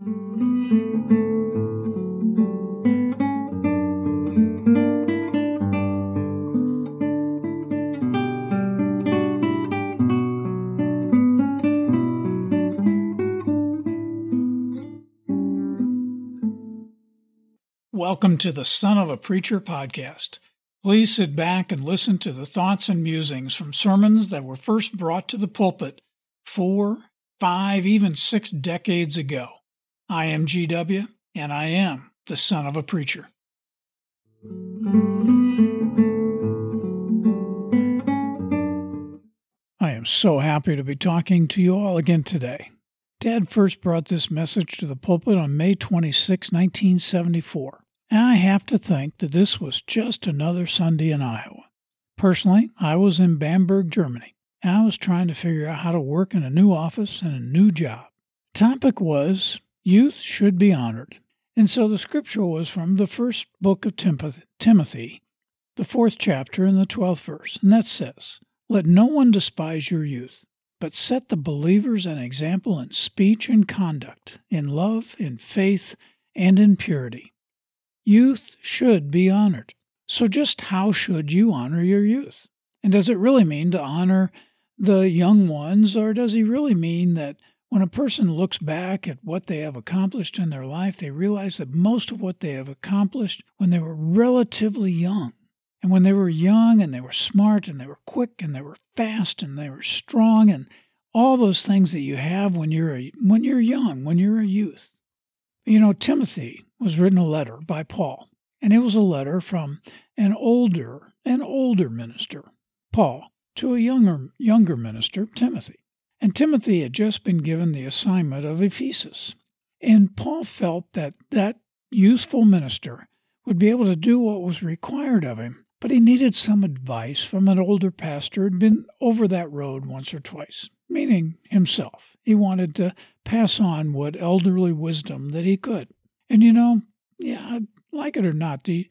Welcome to the Son of a Preacher podcast. Please sit back and listen to the thoughts and musings from sermons that were first brought to the pulpit four, five, even six decades ago. I am GW, and I am the son of a preacher. I am so happy to be talking to you all again today. Dad first brought this message to the pulpit on May 26, 1974. And I have to think that this was just another Sunday in Iowa. Personally, I was in Bamberg, Germany, and I was trying to figure out how to work in a new office and a new job. The topic was youth should be honored. And so the scripture was from the first book of Timothy, the fourth chapter and the twelfth verse. And that says, Let no one despise your youth, but set the believers an example in speech and conduct, in love, in faith, and in purity. Youth should be honored. So, just how should you honor your youth? And does it really mean to honor the young ones, or does he really mean that when a person looks back at what they have accomplished in their life, they realize that most of what they have accomplished when they were relatively young? And when they were young and they were smart and they were quick and they were fast and they were strong and all those things that you have when you're a, when you're young, when you're a youth. You know, Timothy was written a letter by Paul, and it was a letter from an older, an older minister, Paul, to a younger, younger minister, Timothy. And Timothy had just been given the assignment of Ephesus. And Paul felt that that youthful minister would be able to do what was required of him, but he needed some advice from an older pastor who had been over that road once or twice, meaning himself. He wanted to pass on what elderly wisdom that he could. And you know, yeah, like it or not, the,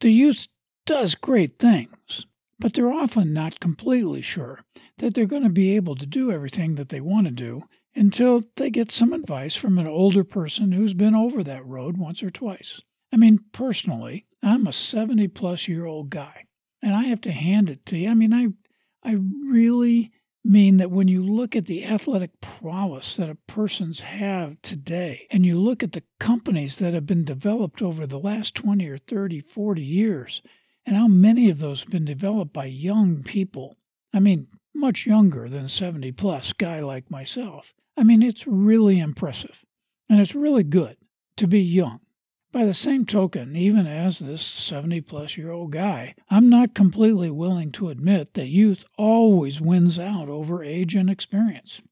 the youth does great things, but they're often not completely sure that they're going to be able to do everything that they want to do until they get some advice from an older person who's been over that road once or twice. I mean, personally, I'm a 70 plus year old guy, and I have to hand it to you. I mean, I I really mean that when you look at the athletic prowess that a person's have today and you look at the companies that have been developed over the last 20 or 30 40 years and how many of those have been developed by young people i mean much younger than 70 plus guy like myself i mean it's really impressive and it's really good to be young by the same token, even as this 70 plus year old guy, I'm not completely willing to admit that youth always wins out over age and experience.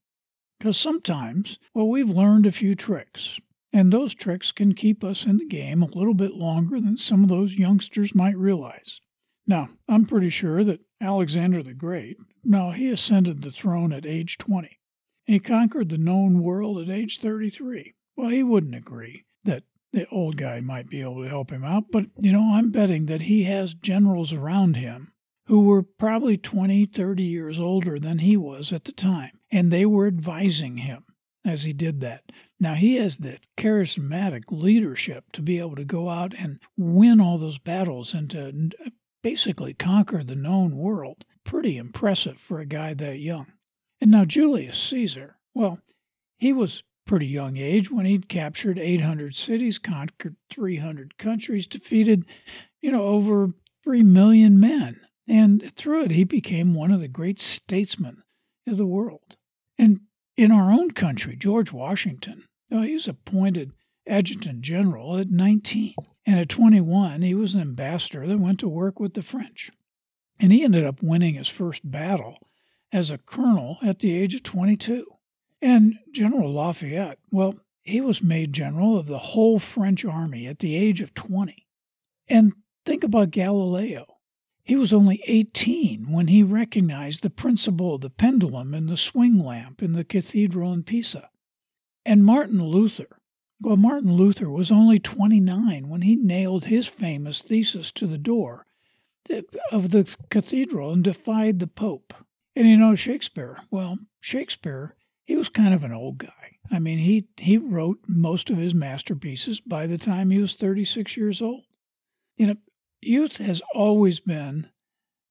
Because sometimes, well, we've learned a few tricks, and those tricks can keep us in the game a little bit longer than some of those youngsters might realize. Now, I'm pretty sure that Alexander the Great, now he ascended the throne at age 20, and he conquered the known world at age 33. Well, he wouldn't agree that the old guy might be able to help him out. But, you know, I'm betting that he has generals around him who were probably 20, 30 years older than he was at the time. And they were advising him as he did that. Now, he has the charismatic leadership to be able to go out and win all those battles and to basically conquer the known world. Pretty impressive for a guy that young. And now, Julius Caesar, well, he was pretty young age when he'd captured 800 cities, conquered 300 countries, defeated, you know, over 3 million men. And through it, he became one of the great statesmen of the world. And in our own country, George Washington, well, he was appointed adjutant general at 19. And at 21, he was an ambassador that went to work with the French. And he ended up winning his first battle as a colonel at the age of 22. And General Lafayette, well, he was made general of the whole French army at the age of 20. And think about Galileo. He was only 18 when he recognized the principle of the pendulum in the swing lamp in the cathedral in Pisa. And Martin Luther, well, Martin Luther was only 29 when he nailed his famous thesis to the door of the cathedral and defied the Pope. And you know, Shakespeare, well, Shakespeare he was kind of an old guy. I mean, he, he wrote most of his masterpieces by the time he was 36 years old. You know, youth has always been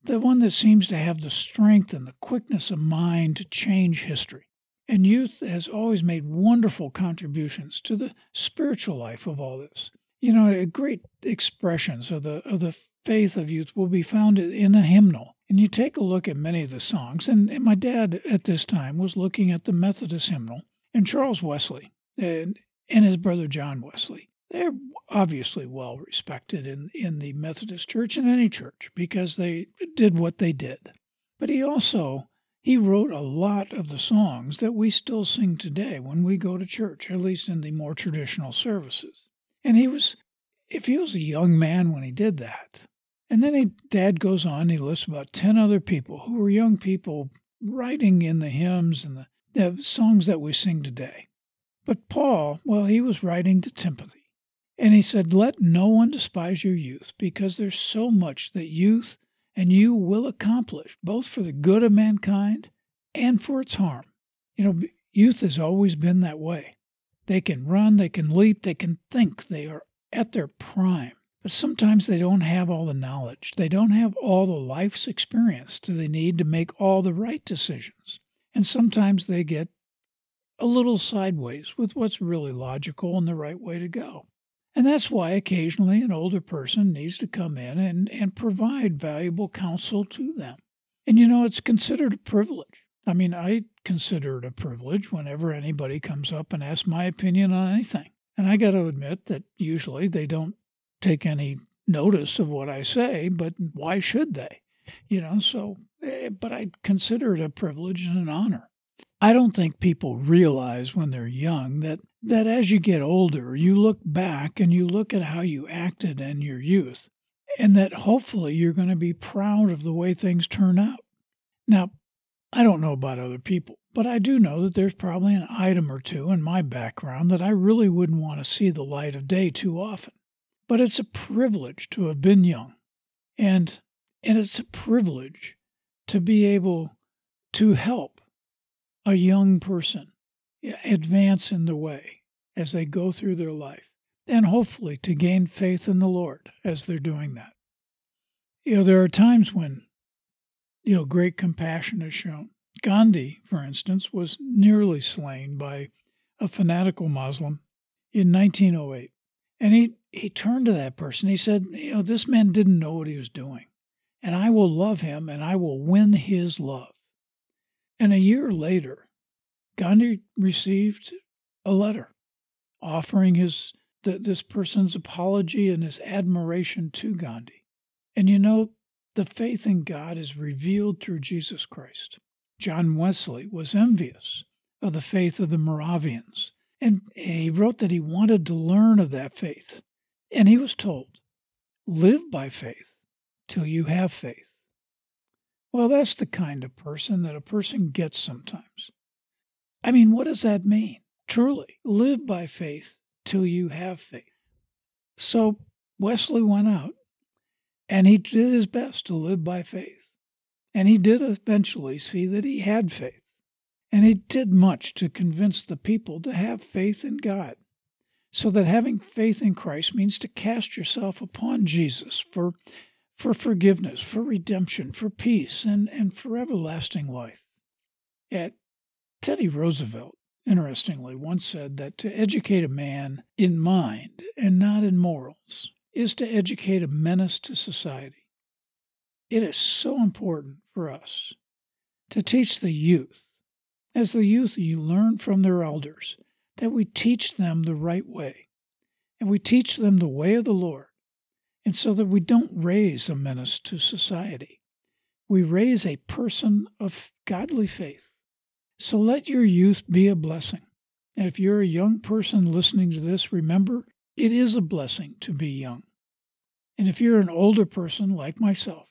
the one that seems to have the strength and the quickness of mind to change history. And youth has always made wonderful contributions to the spiritual life of all this. You know, great expressions of the of the faith of youth will be found in a hymnal. And you take a look at many of the songs, and, and my dad at this time was looking at the Methodist hymnal, and Charles Wesley and, and his brother John Wesley. They're obviously well respected in, in the Methodist church and any church because they did what they did. But he also he wrote a lot of the songs that we still sing today when we go to church, at least in the more traditional services. And he was, if he was a young man when he did that, and then he, Dad goes on, he lists about 10 other people who were young people writing in the hymns and the, the songs that we sing today. But Paul, well, he was writing to Timothy. And he said, Let no one despise your youth, because there's so much that youth and you will accomplish, both for the good of mankind and for its harm. You know, youth has always been that way. They can run, they can leap, they can think they are at their prime. But sometimes they don't have all the knowledge. They don't have all the life's experience they need to make all the right decisions. And sometimes they get a little sideways with what's really logical and the right way to go. And that's why occasionally an older person needs to come in and, and provide valuable counsel to them. And you know, it's considered a privilege. I mean, I consider it a privilege whenever anybody comes up and asks my opinion on anything. And I got to admit that usually they don't take any notice of what I say, but why should they? You know, so, eh, but I consider it a privilege and an honor. I don't think people realize when they're young that, that as you get older, you look back and you look at how you acted in your youth, and that hopefully you're going to be proud of the way things turn out. Now, I don't know about other people, but I do know that there's probably an item or two in my background that I really wouldn't want to see the light of day too often. But it's a privilege to have been young, and, and it's a privilege to be able to help a young person advance in the way as they go through their life, and hopefully to gain faith in the Lord as they're doing that. You know, there are times when, you know, great compassion is shown. Gandhi, for instance, was nearly slain by a fanatical Muslim in 1908. And he, he turned to that person. He said, You know, this man didn't know what he was doing, and I will love him and I will win his love. And a year later, Gandhi received a letter offering his the, this person's apology and his admiration to Gandhi. And you know, the faith in God is revealed through Jesus Christ. John Wesley was envious of the faith of the Moravians, and he wrote that he wanted to learn of that faith. And he was told, live by faith till you have faith. Well, that's the kind of person that a person gets sometimes. I mean, what does that mean? Truly, live by faith till you have faith. So Wesley went out and he did his best to live by faith. And he did eventually see that he had faith. And he did much to convince the people to have faith in God. So that having faith in Christ means to cast yourself upon Jesus for for forgiveness, for redemption, for peace, and, and for everlasting life. At Teddy Roosevelt, interestingly, once said that to educate a man in mind and not in morals is to educate a menace to society. It is so important for us to teach the youth, as the youth you learn from their elders, that we teach them the right way, and we teach them the way of the Lord and so that we don't raise a menace to society. We raise a person of godly faith. So let your youth be a blessing. And if you're a young person listening to this, remember it is a blessing to be young. And if you're an older person like myself,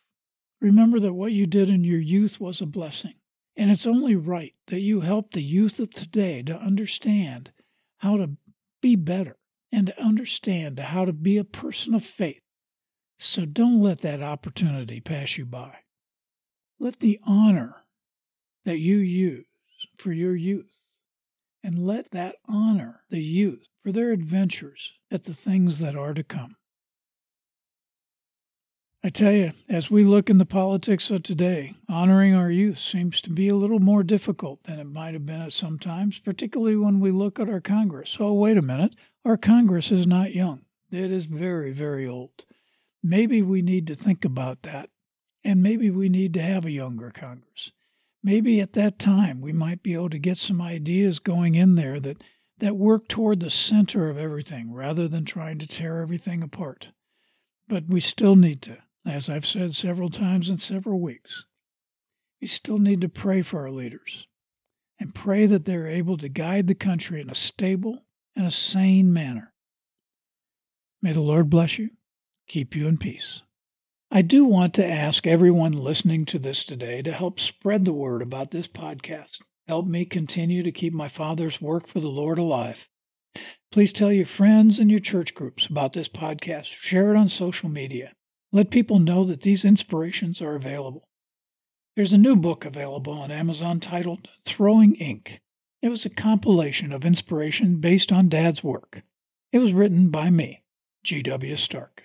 remember that what you did in your youth was a blessing. And it's only right that you help the youth of today to understand how to be better and to understand how to be a person of faith so don't let that opportunity pass you by. Let the honor that you use for your youth and let that honor the youth for their adventures at the things that are to come. I tell you, as we look in the politics of today, honoring our youth seems to be a little more difficult than it might have been at some times, particularly when we look at our Congress. Oh, wait a minute, our Congress is not young. It is very, very old. Maybe we need to think about that, and maybe we need to have a younger Congress. Maybe at that time we might be able to get some ideas going in there that, that work toward the center of everything rather than trying to tear everything apart. But we still need to as I've said several times in several weeks, we still need to pray for our leaders and pray that they're able to guide the country in a stable and a sane manner. May the Lord bless you, keep you in peace. I do want to ask everyone listening to this today to help spread the word about this podcast. Help me continue to keep my Father's work for the Lord alive. Please tell your friends and your church groups about this podcast. Share it on social media. Let people know that these inspirations are available. There's a new book available on Amazon titled Throwing Ink. It was a compilation of inspiration based on Dad's work. It was written by me, G.W. Stark.